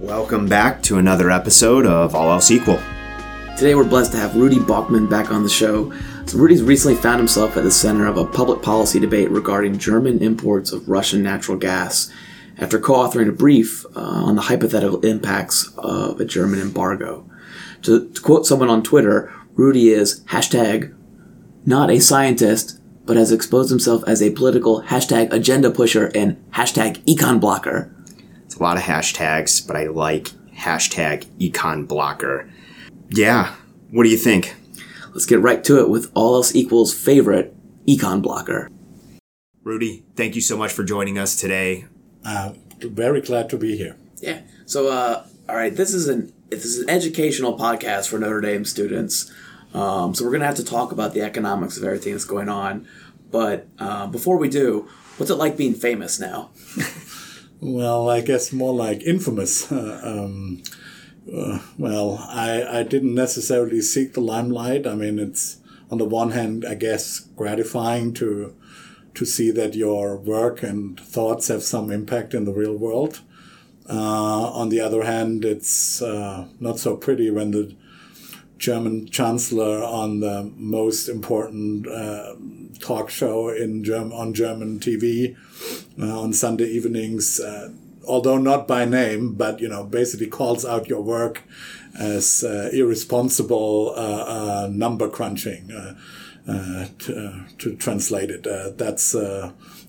Welcome back to another episode of All Else Equal. Today we're blessed to have Rudy Bachmann back on the show. So Rudy's recently found himself at the center of a public policy debate regarding German imports of Russian natural gas after co-authoring a brief uh, on the hypothetical impacts of a German embargo. To, to quote someone on Twitter, Rudy is hashtag not a scientist, but has exposed himself as a political hashtag agenda pusher and hashtag econ blocker. It's a lot of hashtags, but I like hashtag econ blocker. Yeah, what do you think? Let's get right to it with all else equals favorite econ blocker. Rudy, thank you so much for joining us today. Uh, very glad to be here. Yeah. So, uh, all right, this is an this is an educational podcast for Notre Dame students. Um, so we're gonna have to talk about the economics of everything that's going on. But uh, before we do, what's it like being famous now? Well, I guess more like infamous. Um, uh, well, I, I didn't necessarily seek the limelight. I mean, it's on the one hand, I guess, gratifying to to see that your work and thoughts have some impact in the real world. Uh, on the other hand, it's uh, not so pretty when the German chancellor on the most important uh, talk show in Germ- on German TV uh, on Sunday evenings, uh, although not by name, but you know, basically calls out your work as uh, irresponsible uh, uh, number crunching. To, to, translate it. That's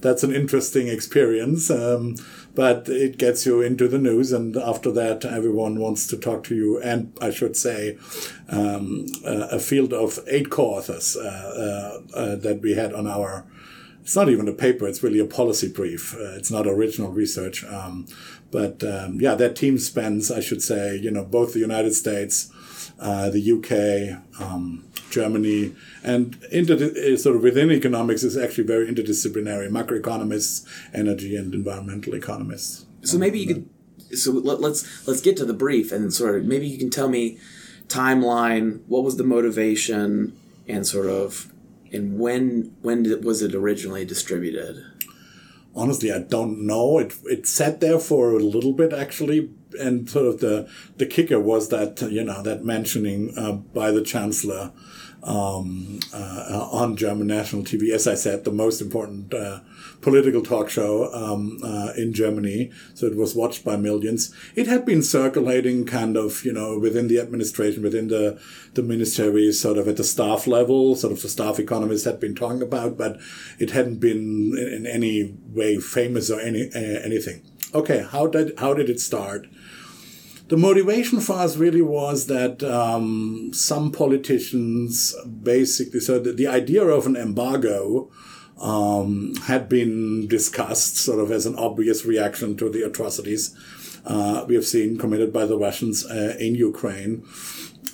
that's an interesting experience, um, but it gets you into the news, and after that, everyone wants to talk to you. And I should say, um, a field of eight co-authors that we had on our it's not even a paper, it's really a policy brief. Uh, it's not original research. Um, but um, yeah, that team spends, I should say, you know, both the United States, uh, the UK, um, Germany, and inter- sort of within economics is actually very interdisciplinary macroeconomists, energy and environmental economists. So maybe you could. So let, let's let's get to the brief and sort of maybe you can tell me timeline. What was the motivation and sort of and when when did, was it originally distributed? Honestly, I don't know. It it sat there for a little bit actually, and sort of the the kicker was that you know that mentioning uh, by the chancellor um, uh, on German national TV. As I said, the most important uh, political talk show um, uh, in Germany. So it was watched by millions. It had been circulating kind of, you know, within the administration, within the, the ministry, sort of at the staff level, sort of the staff economists had been talking about, but it hadn't been in, in any way famous or any anything. Okay, how did how did it start? The motivation for us really was that um, some politicians basically so the, the idea of an embargo um, had been discussed sort of as an obvious reaction to the atrocities uh, we have seen committed by the Russians uh, in Ukraine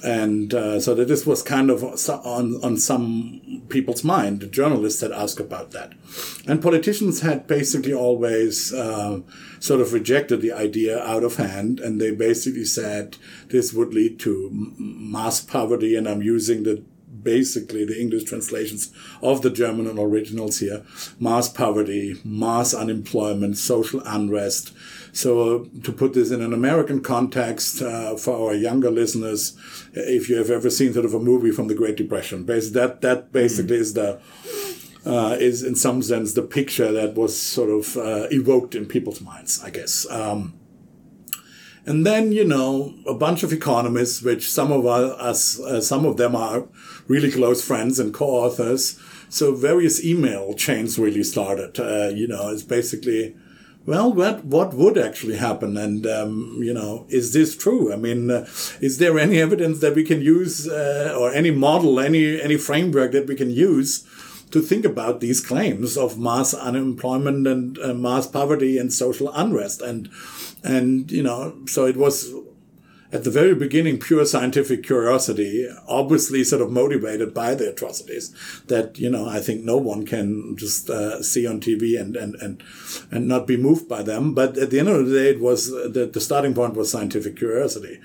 and uh, so that this was kind of on on some people's mind. The journalists had asked about that, and politicians had basically always uh, sort of rejected the idea out of hand, and they basically said this would lead to mass poverty, and I'm using the basically the English translations of the German originals here mass poverty, mass unemployment, social unrest. So, to put this in an American context uh, for our younger listeners, if you have ever seen sort of a movie from the Great Depression, that, that basically mm. is the uh, is in some sense the picture that was sort of uh, evoked in people's minds, I guess. Um, and then, you know, a bunch of economists, which some of us, uh, some of them are really close friends and co-authors. So various email chains really started. Uh, you know, it's basically, well, what what would actually happen, and um, you know, is this true? I mean, uh, is there any evidence that we can use, uh, or any model, any any framework that we can use? to think about these claims of mass unemployment and uh, mass poverty and social unrest and and you know so it was at the very beginning pure scientific curiosity obviously sort of motivated by the atrocities that you know i think no one can just uh, see on tv and, and and and not be moved by them but at the end of the day it was the, the starting point was scientific curiosity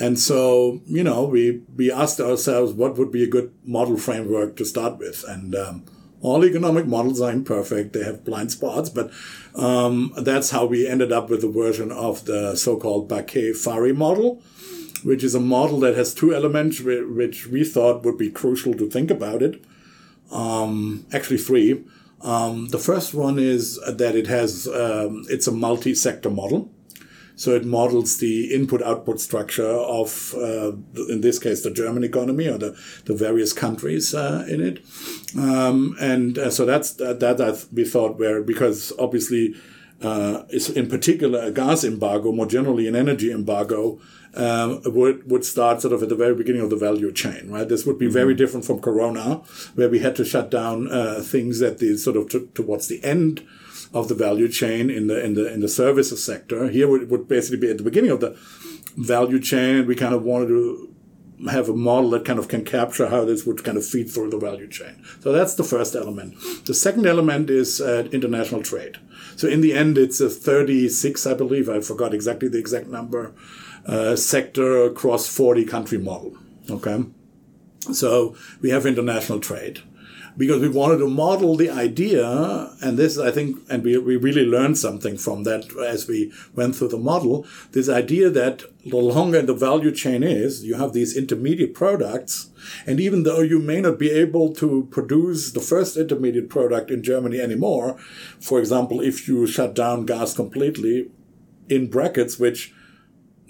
and so, you know, we, we asked ourselves what would be a good model framework to start with. And um, All economic models are imperfect; they have blind spots, but um, that's how we ended up with a version of the so-called Baqaee-Farhi model, which is a model that has two elements which we thought would be crucial to think about it. Um, actually, three. Um, the first one is that it has um, it's a multi-sector model. So it models the input-output structure of, uh, in this case, the German economy or the, the various countries uh, in it. Um, and uh, so that's that, that we thought where because obviously uh, is in particular a gas embargo, more generally an energy embargo, um, would would start sort of at the very beginning of the value chain, right? This would be mm-hmm. very different from Corona, where we had to shut down uh, things at the sort of t- towards the end of the value chain in the in the in the services sector. Here would, would basically be at the beginning of the value chain. and We kind of wanted to have a model that kind of can capture how this would kind of feed through the value chain. So that's the first element. The second element is uh, international trade. So in the end, it's a 36, I believe, I forgot exactly the exact number, uh, sector across 40 country model. Okay. So we have international trade because we wanted to model the idea, and this, I think, and we, we really learned something from that as we went through the model, this idea that the longer the value chain is, you have these intermediate products, and even though you may not be able to produce the first intermediate product in Germany anymore, for example, if you shut down gas completely, in brackets, which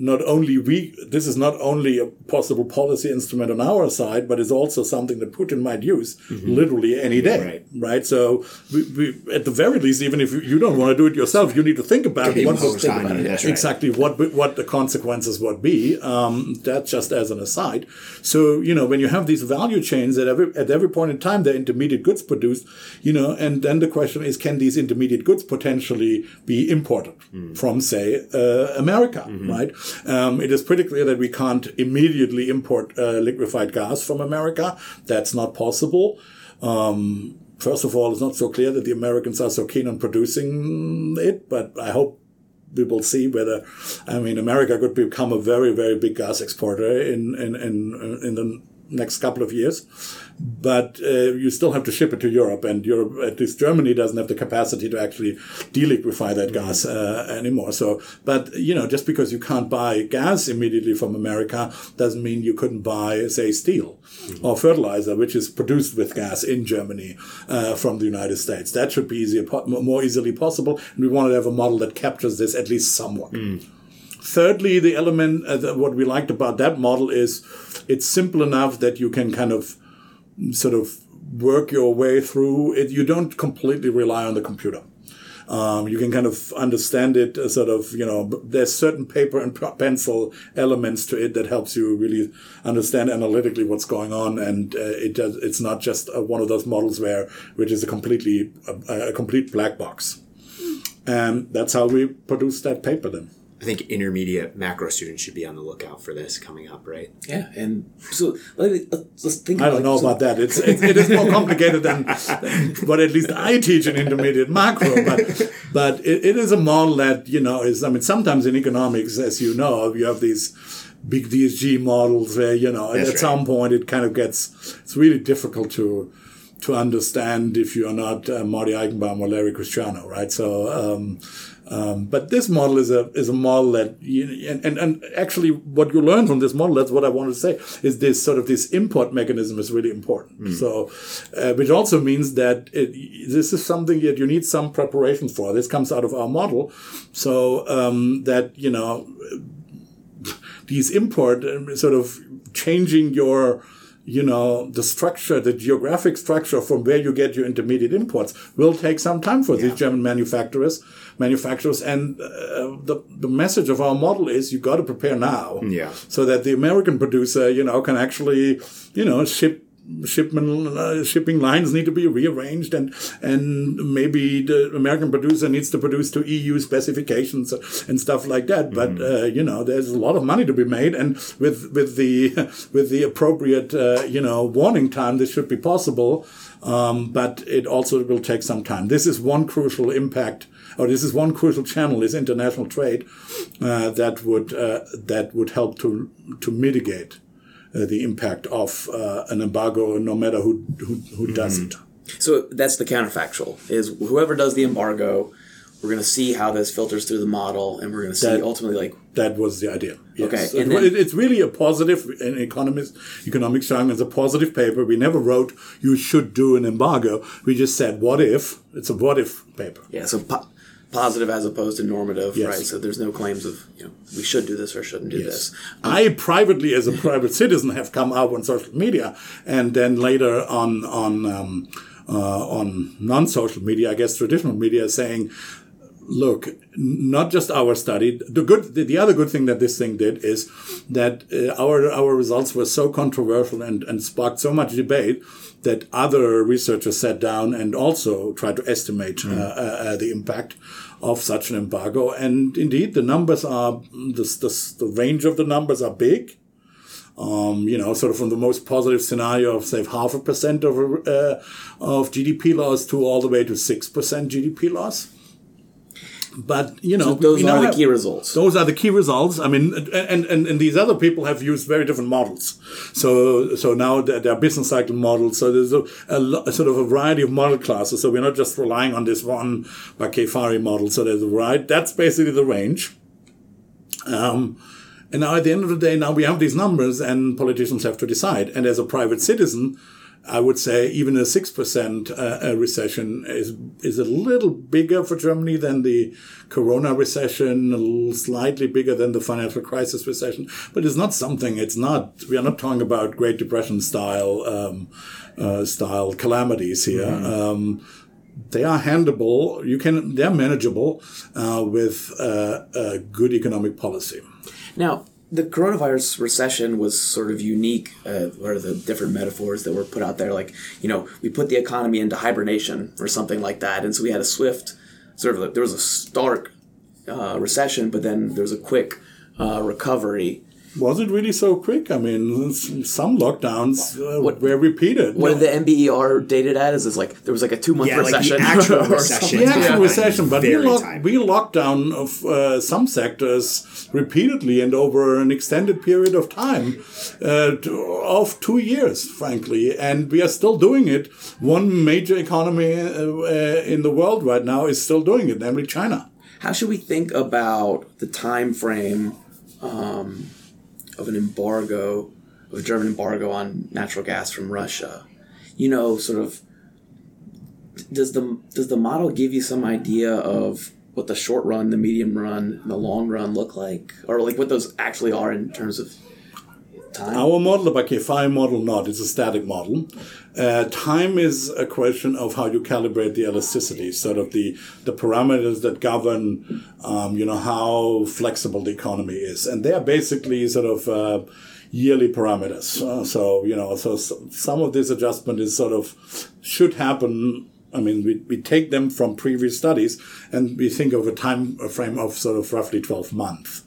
not only we, this is not only a possible policy instrument on our side, but it's also something that Putin might use mm-hmm. literally any day, right? right? So we, we, at the very least, even if you don't want to do it yourself, you need to think about what think about it. exactly what what the consequences would be. Um, that's just as an aside. So you know, when you have these value chains at every at every point in time, the intermediate goods produced, you know, and then the question is, can these intermediate goods potentially be imported mm. from, say, uh, America, mm-hmm. right? Um, it is pretty clear that we can't immediately import uh, liquefied gas from America. That's not possible. Um, first of all, it's not so clear that the Americans are so keen on producing it, but I hope we will see whether, I mean, America could become a very, very big gas exporter in, in, in, in the next couple of years but uh, you still have to ship it to Europe, and Europe, at least Germany, doesn't have the capacity to actually deliquefy that gas uh, anymore. So, but you know, just because you can't buy gas immediately from America doesn't mean you couldn't buy, say, steel mm-hmm. or fertilizer, which is produced with gas in Germany uh, from the United States. That should be easier, more easily possible, and we want to have a model that captures this at least somewhat. Mm. Thirdly, the element, uh, what we liked about that model is it's simple enough that you can kind of sort of work your way through it. You don't completely rely on the computer. Um, you can kind of understand it uh, sort of, you know, there's certain paper and pencil elements to it that helps you really understand analytically what's going on. And uh, it does, it's not just uh, one of those models where, which is a completely, a, a complete black box. And that's how we produced that paper then. I think intermediate macro students should be on the lookout for this coming up, right? Yeah, and so let's think. I don't know so, about that. It's, it's it is more complicated than, but at least I teach an intermediate macro. But but it, it is a model that you know is. I mean, sometimes in economics, as you know, you have these big DSGE models where you know That's at right. some point it kind of gets it's really difficult to to understand if you're not uh, Marty Eichenbaum or Larry Christiano, right? So. Um, um, but this model is a is a model that you, and, and, and actually what you learn from this model that's what I wanted to say is this sort of this import mechanism is really important. Mm. So, uh, which also means that it, this is something that you need some preparation for. This comes out of our model, so um, that you know these import um, sort of changing your you know, the structure, the geographic structure from where you get your intermediate imports will take some time for yeah. these German manufacturers manufacturers. And uh, the, the message of our model is you got to prepare now. Yeah. So that the American producer, you know, can actually, you know, ship shipment uh, shipping lines need to be rearranged and and maybe the American producer needs to produce to EU specifications and stuff like that. But mm-hmm. uh, you know there's a lot of money to be made and with with the with the appropriate uh, you know warning time this should be possible. Um, but it also will take some time. This is one crucial impact or this is one crucial channel is international trade uh, that would uh, that would help to to mitigate uh, the impact of uh, an embargo, no matter who who, who does mm-hmm. it. So that's the counterfactual: is whoever does the embargo, we're going to see how this filters through the model, and we're going to see That- ultimately like That was the idea. Yes. Okay, It- and then- it's really a positive in economics. Economics jargon is a positive paper. We never wrote you should do an embargo. We just said what if. It's a what if paper. yeah, so po- positive as opposed to normative, Yes. right? So there's no claims of you know we should do this or shouldn't do this. I privately, as a private citizen, have come out on social media, and then later on on um, uh, on non-social media, I guess traditional media, saying, "Look, not just our study. The good, the, the other good thing that this thing did is that uh, our our results were so controversial and and sparked so much debate." That other researchers sat down and also tried to estimate uh, uh, uh, the impact of such an embargo. And indeed, the numbers are the, the, the range of the numbers are big. Um, you know, sort of from the most positive scenario of say half a percent of uh, of GDP loss to all the way to six percent GDP loss. But you know, Those we now are the have- key results. those are the key results. I mean, and, and, and these other people have used very different models. So so now there are business cycle models. So there's a, a, sort of a variety of model classes. So we're not just relying on this one Baqaee-Farhi model. So there's a variety. That's basically the range. Um, and now at the end of the day, now we have these numbers and politicians have to decide. And as a private citizen, I would say even a 6% uh, uh, recession is, is a little bigger for Germany than the Corona recession, a slightly bigger than the financial crisis recession. But it's not something, it's not, we are not talking about Great Depression style, um, uh, style calamities here. Um, they are handleable. You can, they're manageable uh, with uh, a good economic policy. Now, the coronavirus recession was sort of unique. Uh, what are the different metaphors that were put out there? Like, you know, we put the economy into hibernation or something like that. And so we had a swift, sort of, like, there was a stark uh, recession, but then there was a quick uh, recovery. Was it really so quick? I mean, some lockdowns uh, What- were repeated. What No, did the NBER dated at? Is it's like there was like a two month Yeah, like the recession. actual recession. the actual Yeah. recession, but we, Very lock, we locked down of uh, some sectors repeatedly and over an extended period of time, uh, to- of two years, frankly, and we are still doing it. One major economy uh, uh, in the world right now is still doing it, namely China. How should we think about the time frame um, of an embargo, of a German embargo on natural gas from Russia? You know, sort of. Does the does the model give you some idea of what the short run, the medium run, and the long run look like, or like what those actually are in terms of time? Our model, the Baqaee-Farhi model, not. It's a static model. Uh, time is a question of how you calibrate the elasticity, sort of the, the parameters that govern, um, you know, how flexible the economy is. And they are basically sort of uh, yearly parameters. Uh, so, you know, so some of this adjustment is sort of should happen I mean, we, we take them from previous studies and we think of a time frame of sort of roughly 12 months,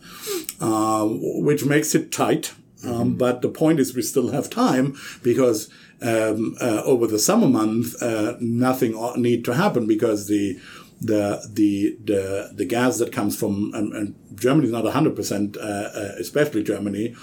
uh, which makes it tight. Um, but the point is we still have time because um, uh, over the summer month, uh, nothing ought need to happen because the the the the the gas that comes from and, and Germany is not hundred percent, uh, uh, especially Germany,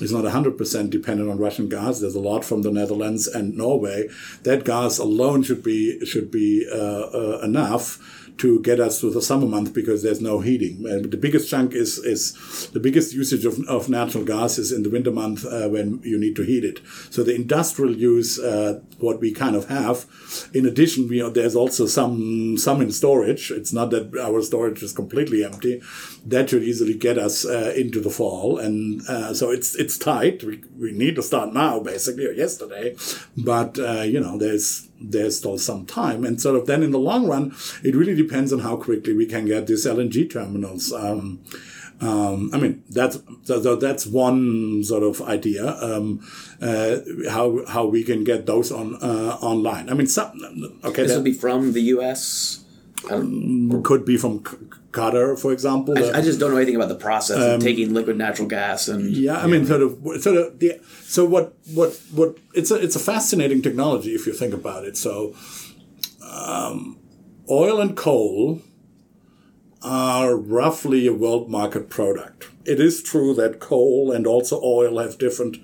is not hundred percent dependent on Russian gas. There's a lot from the Netherlands and Norway. That gas alone should be should be uh, uh, enough to get us through the summer month because there's no heating. And the biggest chunk is is the biggest usage of, of natural gas is in the winter month uh, when you need to heat it. So the industrial use, uh, what we kind of have. In addition, we, there's also some some in storage. It's not that our storage is completely empty. That should easily get us uh, into the fall, and uh, so it's it's tight. We, we need to start now, basically, or yesterday. But uh, you know, there's there's still some time. And sort of then in the long run, it really depends on how quickly we can get these LNG terminals. Um, um, I mean, that's that's one sort of idea um, uh, how how we can get those on uh, online. I mean, some okay, this that would be from the U.S. I, could be from Qatar, for example. Uh, I just don't know anything about the process of taking liquid natural gas and Um, Yeah, I mean, sort of, sort of. The, so what, what, what? It's a, it's a fascinating technology if you think about it. So, um, oil and coal are roughly a world market product. It is true that coal and also oil have different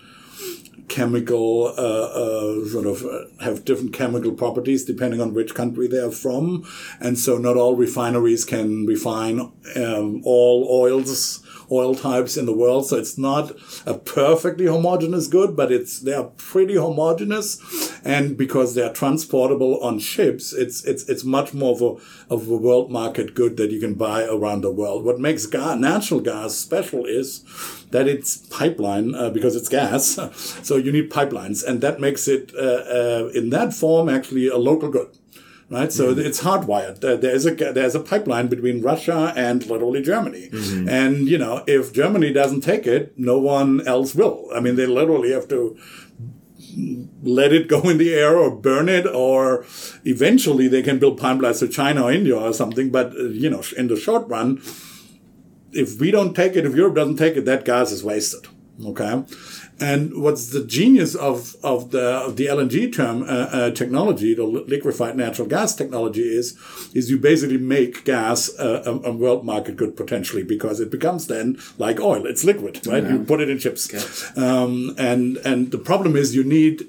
chemical uh, uh, sort of uh, have different chemical properties depending on which country they are from, and so not all refineries can refine um, all oils oil types in the world. So it's not a perfectly homogeneous good, but it's they are pretty homogeneous, and because they are transportable on ships, it's it's it's much more of a of a world market good that you can buy around the world. What makes gas, natural gas special is that it's pipeline uh, because it's gas, so you need pipelines, and that makes it uh, uh, in that form actually a local good right? So mm. it's hardwired. There's a there's a pipeline between Russia and literally Germany, mm-hmm. and you know if Germany doesn't take it, no one else will. I mean, they literally have to let it go in the air or burn it, or eventually they can build pipelines to China or India or something. But uh, you know, in the short run, if we don't take it, if Europe doesn't take it, that gas is wasted. Okay. And what's the genius of, of the of the LNG term uh, uh, technology, the liquefied natural gas technology, is is you basically make gas uh, a, a, world market good potentially because it becomes then like oil, it's liquid, right? Yeah. You put it in chips, okay. um, and and the problem is you need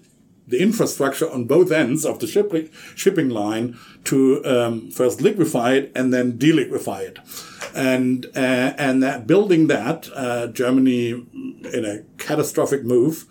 the infrastructure on both ends of the shipping shipping line to um, first liquefy it and then deliquefy it and uh, and that building that uh, Germany in a catastrophic move.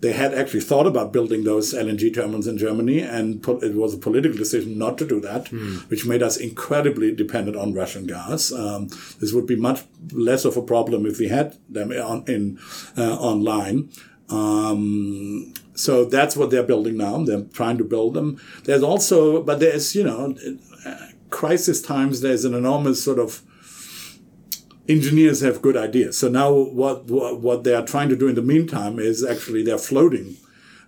They had actually thought about building those LNG terminals in Germany, and it was a political decision not to do that, mm. which made us incredibly dependent on Russian gas. Um, this would be much less of a problem if we had them on in uh, online. Um, so that's what they're building now. They're trying to build them. There's also, but there's you know, crisis times. There's an enormous sort of engineers have good ideas. So now what, what, what they are trying to do in the meantime is actually they're floating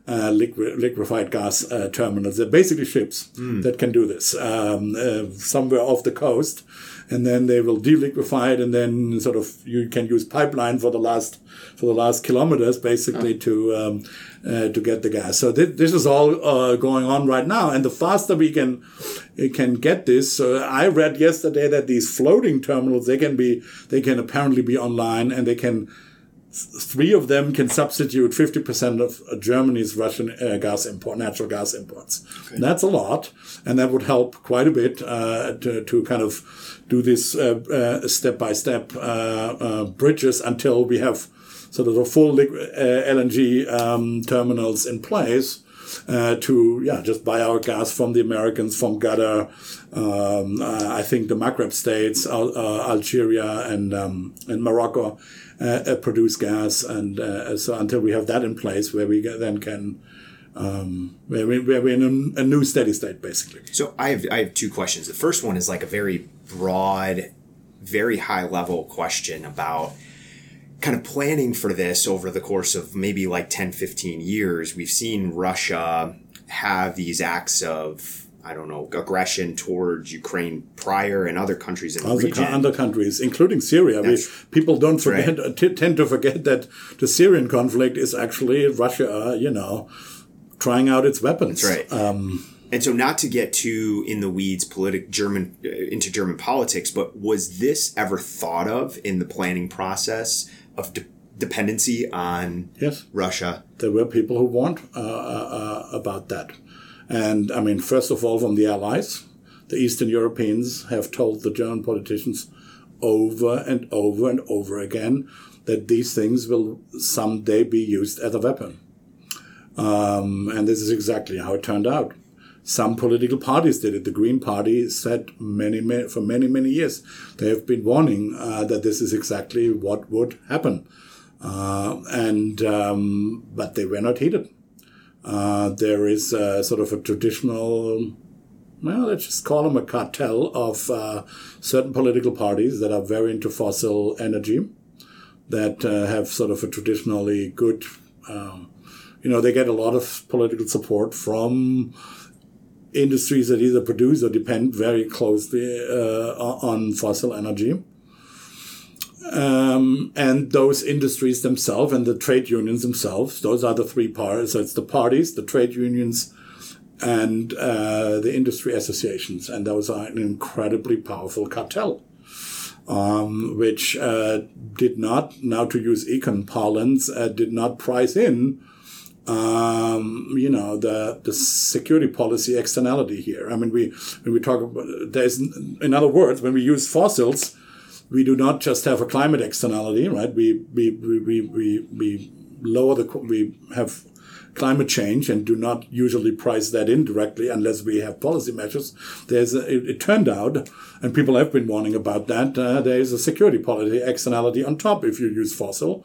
uh, liquid, liquefied gas uh, terminals. They're basically ships mm. that can do this um, uh, somewhere off the coast, and then they will deliquefy it, and then sort of you can use pipeline for the last for the last kilometers, basically oh. to um, uh, to get the gas. So th- this is all uh, going on right now, and the faster we can can get this. So I read yesterday that these floating terminals they can be they can apparently be online and they can three of them can substitute 50% of Germany's Russian uh, gas import, natural gas imports. Okay. That's a lot. And that would help quite a bit uh, to, to kind of do this uh, uh step by step uh, uh, bridges until we have sort of the full LNG um, terminals in place. Uh, to yeah just buy our gas from the Americans from Qatar. Um, uh, I think the Maghreb states, uh, Algeria and um, and Morocco uh, uh, produce gas, and uh, so until we have that in place, where we then can. Um, where, we, we're in a, a new steady state, basically. So I have I have two questions. The first one is like a very broad, very high level question about kind of planning for this over the course of maybe like 10, 15 years. We've seen Russia have these acts of I don't know, aggression towards Ukraine prior and other countries in the other, region. Other countries, including Syria. We, people don't forget, right. t- tend to forget that the Syrian conflict is actually Russia, you know, trying out its weapons. That's right. Um, and so, not to get too in the weeds, politic German uh, into German politics, but was this ever thought of in the planning process of de- dependency on yes. Russia? There were people who warned uh, uh, uh about that. And I mean, first of all, from the Allies, the Eastern Europeans have told the German politicians over and over and over again that these things will someday be used as a weapon. Um, and this is exactly how it turned out. Some political parties did it. The Green Party said many, many for many, many years they have been warning uh, that this is exactly what would happen. Uh, and um, but they were not heeded. Uh, there is sort of a traditional, well, let's just call them a cartel of uh, certain political parties that are very into fossil energy, that uh, have sort of a traditionally good, um, you know, they get a lot of political support from industries that either produce or depend very closely uh, on fossil energy. Um, and those industries themselves and the trade unions themselves, those are the three parts. So it's the parties, the trade unions, and uh, the industry associations. And those are an incredibly powerful cartel, um, which uh, did not, now to use econ parlance, uh, did not price in um, you know the the security policy externality here. I mean, we when we talk about there's in other words when we use fossils, we do not just have a climate externality, right? We we we we we, we lower the we have climate change and do not usually price that in directly unless we have policy measures. There's a, it, it, turned out, and people have been warning about that. Uh, there is a security policy externality on top if you use fossil,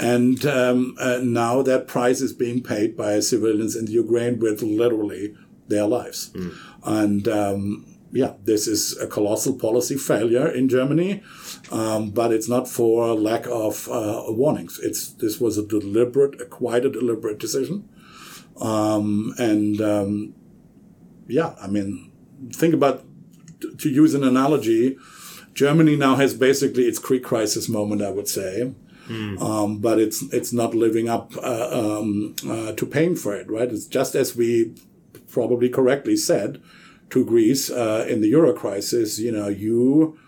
and um, uh, now that price is being paid by civilians in the Ukraine with literally their lives, mm. and. Um, yeah, this is a colossal policy failure in Germany, um, but it's not for lack of uh, warnings. It's this was a deliberate, a quite a deliberate decision, um, and um, yeah, I mean, think about to use an analogy. Germany now has basically its Greek crisis moment, I would say. Mm. Um, but it's it's not living up uh, um, uh, to paying for it, right? It's just as we probably correctly said to Greece uh, in the euro crisis, you know, you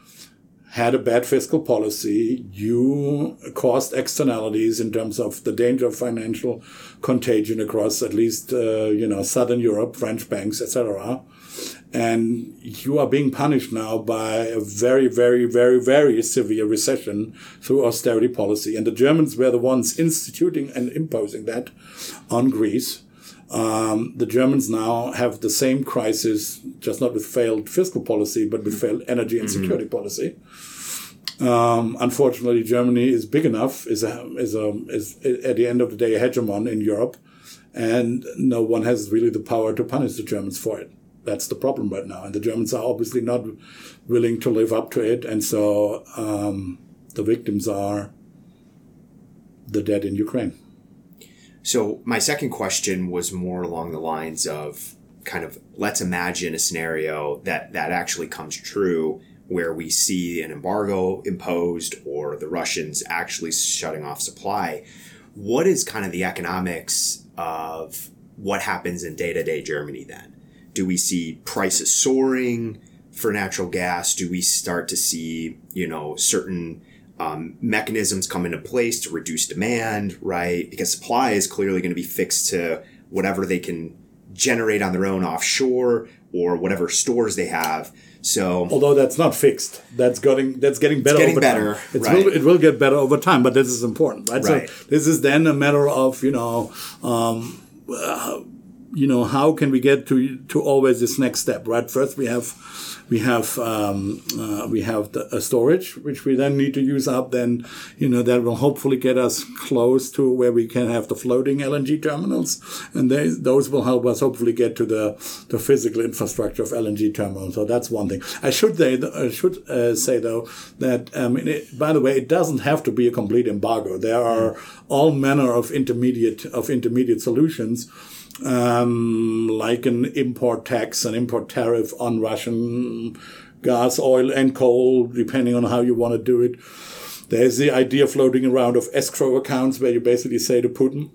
had a bad fiscal policy. You caused externalities in terms of the danger of financial contagion across at least, uh, you know, Southern Europe, French banks, etc. And you are being punished now by a very, very, very, very severe recession through austerity policy. And the Germans were the ones instituting and imposing that on Greece. Um, the Germans now have the same crisis, just not with failed fiscal policy, but with failed energy and mm-hmm. security policy. Um, unfortunately, Germany is big enough, is a, is a, is at the end of the day a hegemon in Europe, and no one has really the power to punish the Germans for it. That's the problem right now, and the Germans are obviously not willing to live up to it, and so um, the victims are the dead in Ukraine. So my second question was more along the lines of kind of let's imagine a scenario that that actually comes true where we see an embargo imposed or the Russians actually shutting off supply. What is kind of the economics of what happens in day-to-day Germany then? Do we see prices soaring for natural gas? Do we start to see, you know, certain um, mechanisms come into place to reduce demand, right? Because supply is clearly going to be fixed to whatever they can generate on their own offshore or whatever stores they have. So, although that's not fixed, that's getting that's getting better. getting over better. Time. It's right. will, it will get better over time, but this is important, right? right. So this is then a matter of you know. Um, uh, you know how can we get to to always this next step right first we have we have um, uh, we have the storage which we then need to use up then you know that will hopefully get us close to where we can have the floating LNG terminals. And they, those will help us hopefully get to the the physical infrastructure of LNG terminals. So that's one thing. I should say I should uh, say though that um, it, by the way it doesn't have to be a complete embargo. There are all manner of intermediate of intermediate solutions um, like an import tax, an import tariff on Russian gas, oil, and coal, depending on how you want to do it. There's the idea floating around of escrow accounts where you basically say to Putin,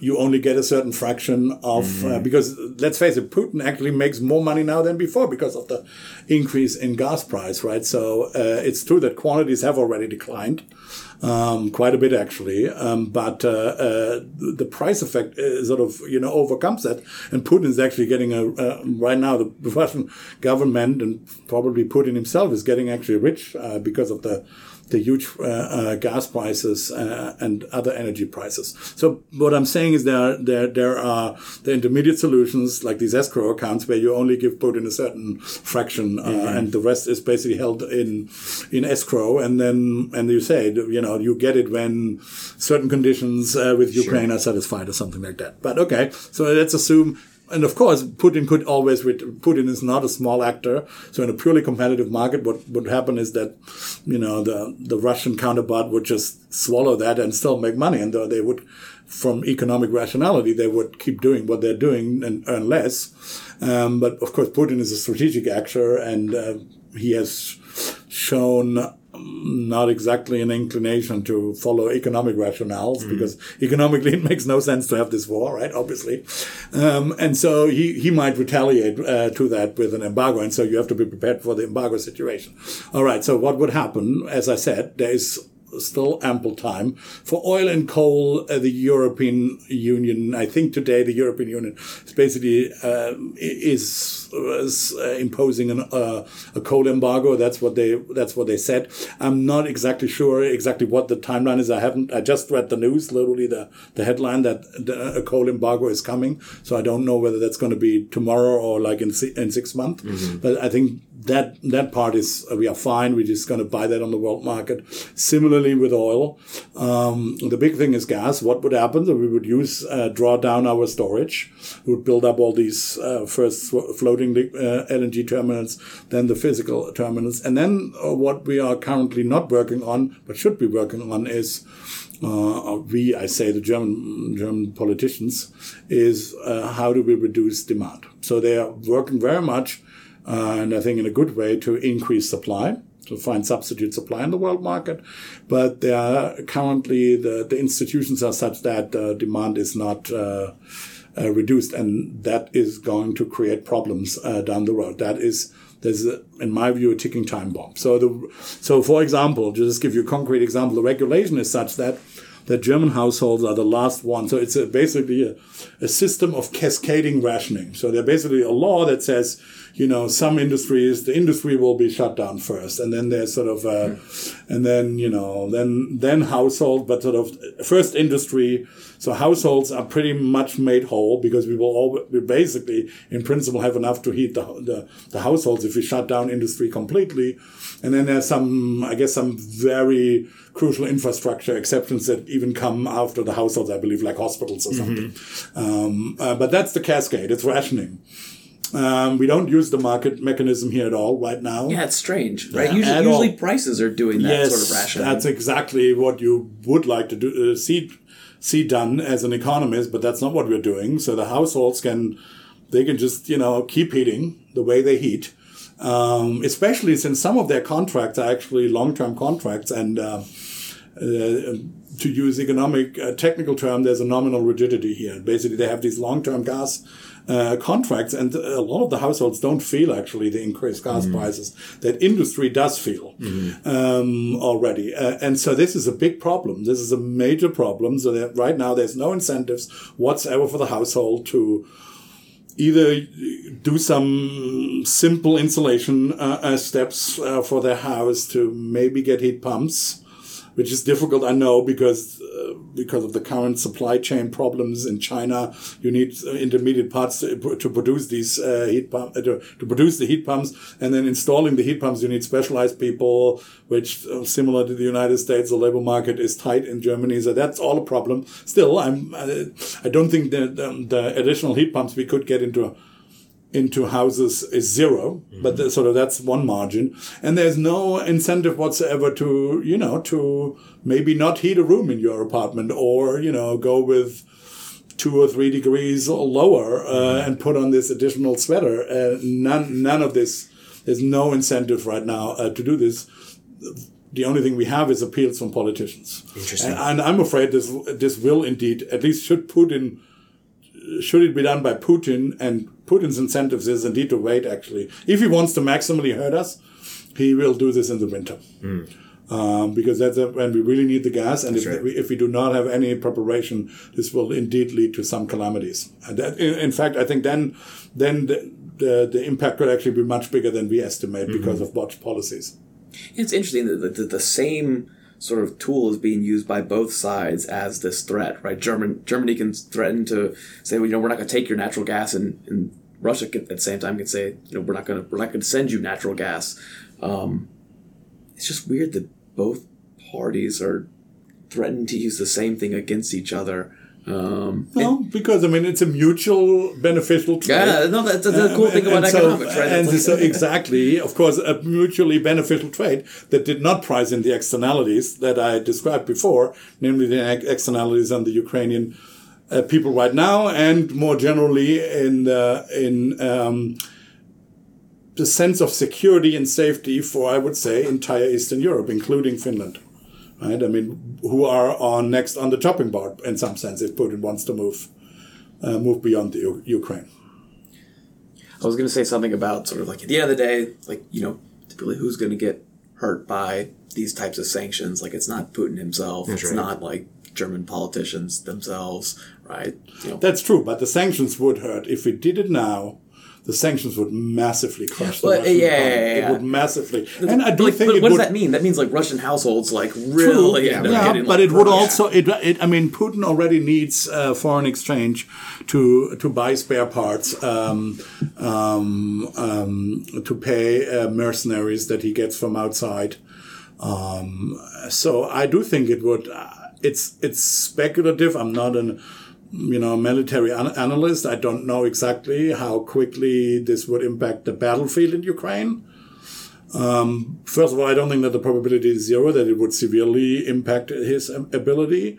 you only get a certain fraction of uh, mm-hmm. uh, because let's face it putin actually makes more money now than before because of the increase in gas price right? So uh, it's true that quantities have already declined um, quite a bit actually. Um, but uh, uh the price effect sort of you know overcomes that. And putin is actually getting a uh, right now the russian government and probably putin himself is getting actually rich uh, because of the the huge uh, uh, gas prices uh, and other energy prices. So what I'm saying is there there there are the intermediate solutions like these escrow accounts where you only give Putin a certain fraction uh, mm-hmm. and the rest is basically held in in escrow and then and you say you know you get it when certain conditions uh, with Ukraine sure. are satisfied or something like that. But okay, so let's assume and of course, Putin could always. Putin is not a small actor, so in a purely competitive market, what would happen is that, you know, the the Russian counterpart would just swallow that and still make money, and they would, from economic rationality, they would keep doing what they're doing and earn less. Um, but of course, Putin is a strategic actor, and uh, he has shown not exactly an inclination to follow economic rationales mm. because economically it makes no sense to have this war, right? Obviously. Um, and so he, he might retaliate uh, to that with an embargo. And so you have to be prepared for the embargo situation. All right. So what would happen? As I said, there is still ample time. For oil and coal, uh, the European Union, I think today the European Union is basically uh, is, is uh, imposing an, uh, a coal embargo. That's what they that's what they said. I'm not exactly sure exactly what the timeline is. I haven't. I just read the news, literally the the headline that the, a coal embargo is coming. So I don't know whether that's going to be tomorrow or like in in six months. Mm-hmm. But I think that that part is uh, we are fine. We're just going to buy that on the world market. Similarly with oil, um, the big thing is gas. What would happen? So we would use uh, draw down our storage. We would build up all these uh, first floating uh, LNG terminals, then the physical terminals, and then uh, what we are currently not working on but should be working on is. Uh, we, I say the German German politicians, is how do we reduce demand? So they are working very much uh, and I think in a good way to increase supply to find substitute supply in the world market. But there are currently the, the institutions are such that uh, demand is not uh, uh, reduced, and that is going to create problems uh, down the road. That is. There's, in my view, a ticking time bomb. So, the, so for example, to just give you a concrete example, the regulation is such that that German households are the last one. So it's a, basically a, a system of cascading rationing. So they're basically a law that says you know, some industries, the industry will be shut down first, and then there's sort of, uh, mm. And then you know, then then household, but sort of first industry. So households are pretty much made whole because we will all we basically, in principle, have enough to heat the, the the households if we shut down industry completely, and then there's some, I guess, some very crucial infrastructure exceptions that even come after the households, I believe, like hospitals or something. Mm-hmm. Um, uh, but that's the cascade. It's rationing. Um, we don't use the market mechanism here at all right now. Yeah, it's strange, right? usually, usually prices are doing that yes, sort of rationing. That's exactly what you would like to do, uh, see see done as an economist, but that's not what we're doing. So the households can they can just you know keep heating the way they heat, um, especially since some of their contracts are actually long term contracts and. Uh, uh, to use economic uh, technical term, there's a nominal rigidity here. Basically, they have these long-term gas uh, contracts, and a lot of the households don't feel actually the increased gas mm-hmm. prices that industry does feel mm-hmm. um, already. Uh, and so this is a big problem. This is a major problem. So that right now there's no incentives whatsoever for the household to either do some simple insulation uh, uh steps uh, for their house to maybe get heat pumps which is difficult, I know, because uh, because of the current supply chain problems in China. You need uh, intermediate parts to, to produce these uh, heat pumps, uh, to, to, produce the heat pumps, and then installing the heat pumps. You need specialized people, which uh, similar to the United States, the labor market is tight in Germany, so that's all a problem. Still, I'm I don't think that the, the additional heat pumps we could get into into houses is 0 mm-hmm. but the, sort of that's one margin and there's no incentive whatsoever to you know to maybe not heat a room in your apartment or you know go with two or three degrees or lower uh, mm-hmm. and put on this additional sweater uh, none none of this there's no incentive right now uh, to do this the only thing we have is appeals from politicians Interesting. And, and i'm afraid this this will indeed at least should Putin should it be done by Putin and Putin's incentives is indeed to wait, actually. If he wants to maximally hurt us, he will do this in the winter. Mm. Um, because that's a, when we really need the gas. And if, right. we, if we do not have any preparation, this will indeed lead to some calamities. And that, in, in, fact, I think then, then the, the, the, impact could actually be much bigger than we estimate mm-hmm. because of botched policies. It's interesting that the, the, the same sort of tool is being used by both sides as this threat, right? German Germany can threaten to say, well, you know, we're not going to take your natural gas, and, and Russia can, at the same time can say, you know, we're not going to we're not going to send you natural gas. Um, it's just weird that both parties are threatening to use the same thing against each other. Um, no, because I mean it's a mutual beneficial trade. Yeah, no, that's, that's the cool thing about and economics, so, right? And so exactly, of course, a mutually beneficial trade that did not price in the externalities that I described before, namely the externalities on the Ukrainian uh, people right now, and more generally in the, in um, the sense of security and safety for, I would say, entire Eastern Europe, including Finland right? I mean, who are on next on the chopping board in some sense if Putin wants to move uh, move beyond the U- Ukraine. I was going to say something about sort of like at the end of the day, like you know, typically who's going to get hurt by these types of sanctions. Like it's not Putin himself. That's it's right. not like German politicians themselves, right? You know, That's true, but the sanctions would hurt. If we did it now, the sanctions would massively crush the Well, Russian yeah, economy. It would massively. And I do like, think but what would. does that mean? That means like Russian households like really yeah, Yeah, getting, but like, it would also it, it I mean Putin already needs uh, foreign exchange to to buy spare parts um, um, um, to pay uh, mercenaries that he gets from outside um, so I do think it would uh, it's it's speculative I'm not an you know military an- analyst. I don't know exactly how quickly this would impact the battlefield in Ukraine. First of all, I don't think that the probability is zero that it would severely impact his um, ability,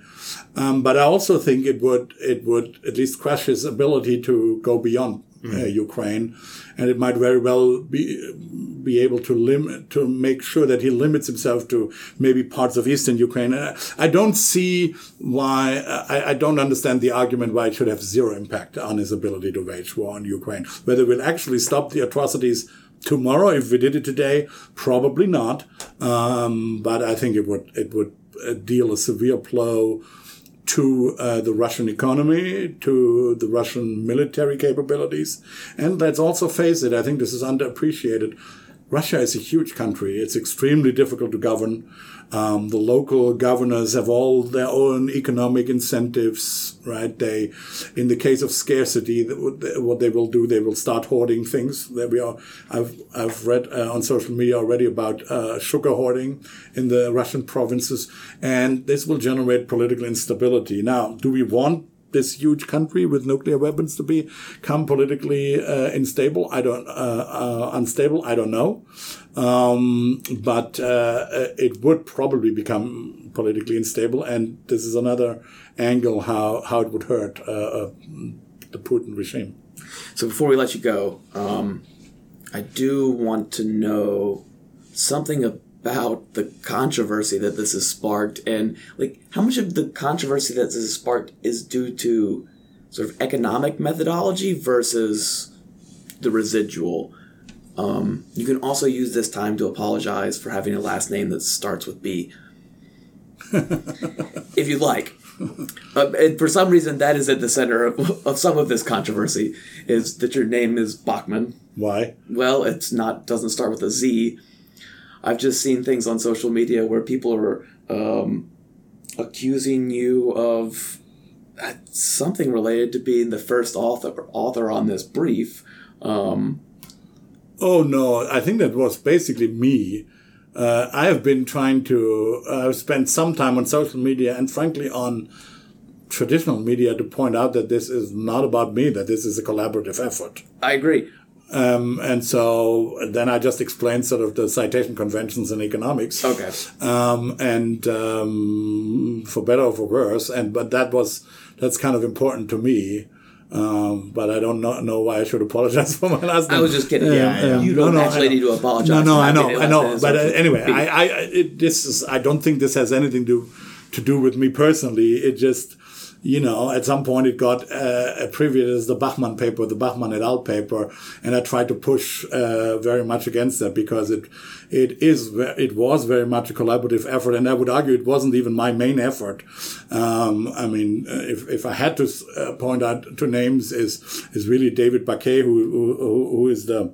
um, but I also think it would it would at least crush his ability to go beyond uh, Ukraine, and it might very well be be able to limit to make sure that he limits himself to maybe parts of eastern Ukraine. Uh, I don't see why I, I don't understand the argument why it should have zero impact on his ability to wage war on Ukraine. Whether it will actually stop the atrocities tomorrow if we did it today probably not um, but i think it would it would uh, deal a severe blow to uh, the russian economy to the russian military capabilities. And let's also face it i think this is underappreciated russia is a huge country it's extremely difficult to govern um, the local governors have all their own economic incentives, right? They, in the case of scarcity, what they will do, they will start hoarding things. That we are, I've I've read uh, on social media already about uh, sugar hoarding in the Russian provinces, and this will generate political instability. Now, do we want this huge country with nuclear weapons to become politically uh, unstable? I don't uh, uh, unstable. I don't know, um, but uh, it would probably become politically unstable, and this is another angle how how it would hurt uh, uh, the Putin regime. So before we let you go, um, I do want to know something about the controversy that this has sparked, and like how much of the controversy that this has sparked is due to sort of economic methodology versus the residual. Um, you can also use this time to apologize for having a last name that starts with B, if you'd like. Uh, and for some reason, that is at the center of, of some of this controversy. Is that your name is Bachmann? Why? Well, it's not. Doesn't start with a Z. I've just seen things on social media where people are um, accusing you of uh, something related to being the first author author on this brief. Um, Oh no, I think that was basically me. Uh, I have been trying to uh, spend some time on social media and frankly on traditional media to point out that this is not about me, that this is a collaborative effort. I agree. Um, and so then I just explained sort of the citation conventions in economics. Okay. Um, and um, for better or for worse, and but that was that's kind of important to me. Um, but I don't know, know why I should apologize for my last name. I was just kidding. Yeah, yeah. you don't no, I actually need to apologize. No, no, I know, I know. But uh, anyway. I, I, it, this is. I don't think this has anything to to do with me personally. It just, you know, at some point it got uh, attributed as the Bachmann paper, the Bachmann et al. paper, and I tried to push uh, very much against that because it it is it was very much a collaborative effort, and I would argue it wasn't even my main effort. Um, I mean, uh, if if I had to uh, point out two names, is is really David Baqaee, who who, who is the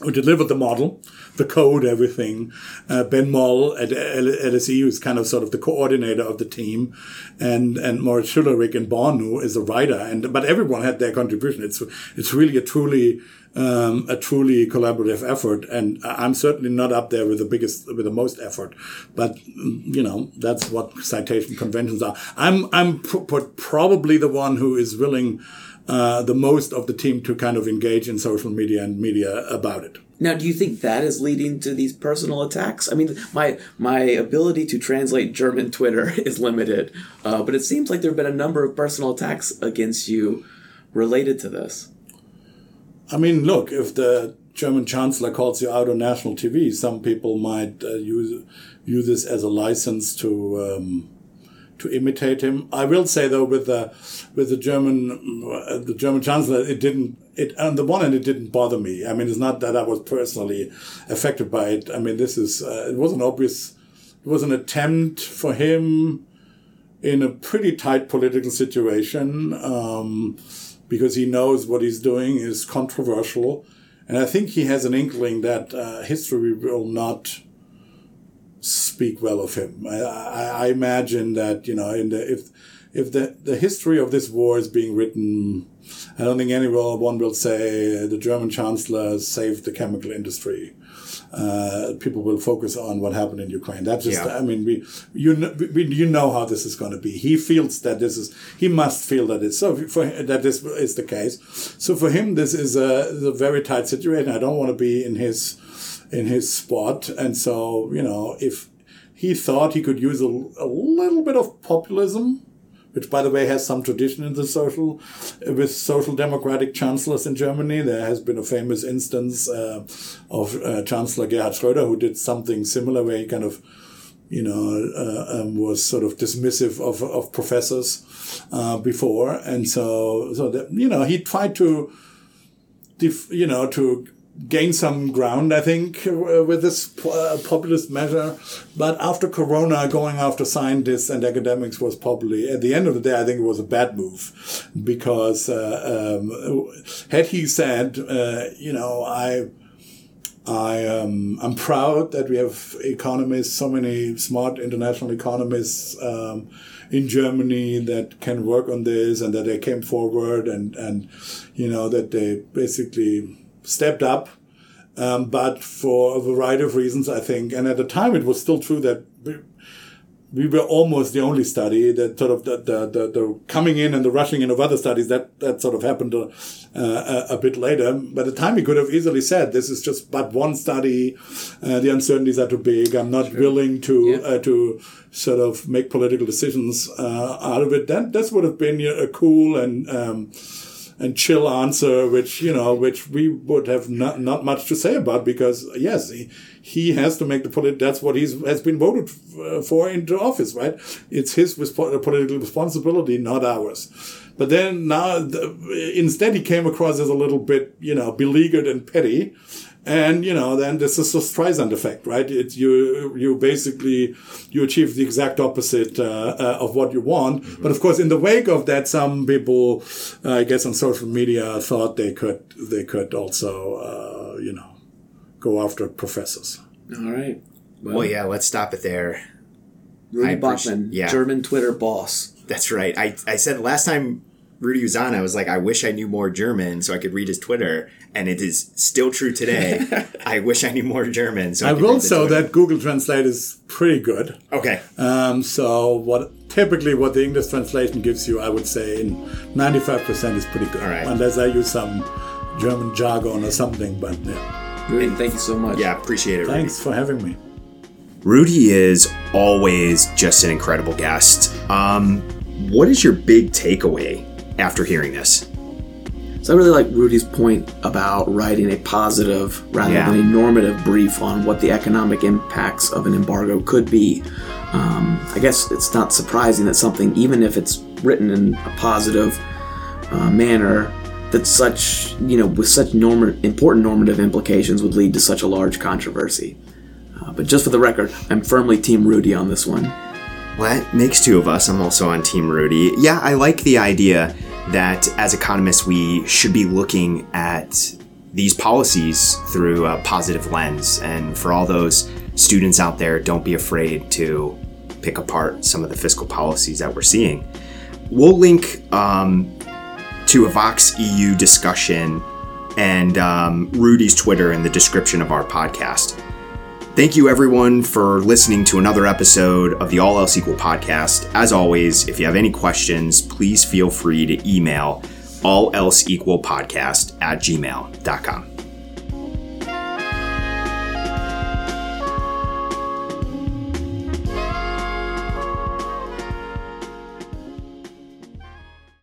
who delivered the model, the code, everything. Uh, ben Moll at LSE, is kind of sort of the coordinator of the team, and and Moritz Schularick in Bonn, who is a writer. And but everyone had their contribution. It's it's really a truly um, a truly collaborative effort, and I'm certainly not up there with the biggest with the most effort. But you know that's what citation conventions are. I'm I'm pr- pr- probably the one who is willing uh, the most of the team to kind of engage in social media and media about it. Now, do you think that is leading to these personal attacks? I mean, my my ability to translate German Twitter is limited, uh, but it seems like there have been a number of personal attacks against you related to this. I mean, look, if the German chancellor calls you out on national TV, some people might uh, use this as a license to um, to imitate him. I will say though, with the with the German uh, the German chancellor, it didn't it on the one hand it didn't bother me. I mean, it's not that I was personally affected by it. I mean, this is uh, it was an obvious, it was an attempt for him in a pretty tight political situation um, because he knows what he's doing is controversial, and I think he has an inkling that uh, history will not speak well of him. I, I, imagine that you know, in the if if the, the history of this war is being written, I don't think anyone will say the German chancellor saved the chemical industry. Uh, people will focus on what happened in Ukraine. That's just, Yeah. I mean, we, you know, we, you know how this is going to be. He feels that this is, he must feel that it's so for that this is the case. So for him, this is a, a very tight situation. I don't want to be in his, in his spot. And so, you know, if he thought he could use a, a little bit of populism, which by the way has some tradition in the social with social democratic chancellors in Germany. There has been a famous instance uh, of uh, Chancellor Gerhard Schröder who did something similar, where he kind of you know, uh, um, was sort of dismissive of, of professors uh, before, and so so that you know he tried to, def- you know, to gain some ground, I think, with this uh, populist measure. But after Corona, going after scientists and academics was probably, at the end of the day, I think it was a bad move because uh, um, had he said, uh, you know, I. I um, I'm proud that we have economists, so many smart international economists um, in Germany that can work on this, and that they came forward, and and you know that they basically stepped up. Um, but for a variety of reasons, I think, and at the time it was still true that we, we were almost the only study that sort of the, the, the, the coming in and the rushing in of other studies that, that sort of happened uh, a, a bit later. By the time he could have easily said, this is just but one study. Uh, the uncertainties are too big. I'm not willing to, Yeah. uh, to sort of make political decisions, uh, out of it. That, this would have been a cool and, um, and chill answer, which you know, which we would have not not much to say about because yes, he, he has to make the polit. That's what he's has been voted uh, for into office, right? It's his respo- political responsibility, not ours. But then now, the, instead, he came across as a little bit, you know, beleaguered and petty. And, you know, then this is the Streisand effect, right? It, you, you basically, you achieve the exact opposite, uh, uh, of what you want. But of course, in the wake of that, some people, uh, I guess on social media thought they could, they could also, uh, you know, go after professors. All right. Well, yeah, let's stop it there. Rudy Bachmann, yeah. German Twitter boss. That's right. I, I said last time Rudy was on, I was like, I wish I knew more German so I could read his Twitter. And it is still true today. I wish I knew more German so I, I could will read say that Google Translate is pretty good. Okay. Um, so what typically what the English translation gives you, I would say, in 95% is pretty good. All right. Unless I use some German jargon or something, but yeah. Rudy, thank you so much. Yeah, appreciate it, Rudy. Thanks for having me. Rudy is always just an incredible guest. Um, what is your big takeaway after hearing this? So I really like Rudy's point about writing a positive rather Yeah. than a normative brief on what the economic impacts of an embargo could be. Um, I guess it's not surprising that something, even if it's written in a positive uh, manner, that such you know with such norm- important normative implications would lead to such a large controversy. Uh, but just for the record, I'm firmly Team Rudy on this one. Well, that makes two of us. I'm also on Team Rudy. Yeah, I like the idea that as economists, we should be looking at these policies through a positive lens. And for all those students out there, don't be afraid to pick apart some of the fiscal policies that we're seeing. We'll link um, to a Vox EU discussion and um, Rudy's Twitter in the description of our podcast. Thank you, everyone, for listening to another episode of the All Else Equal podcast. As always, if you have any questions, please feel free to email all else equal podcast at gmail.com.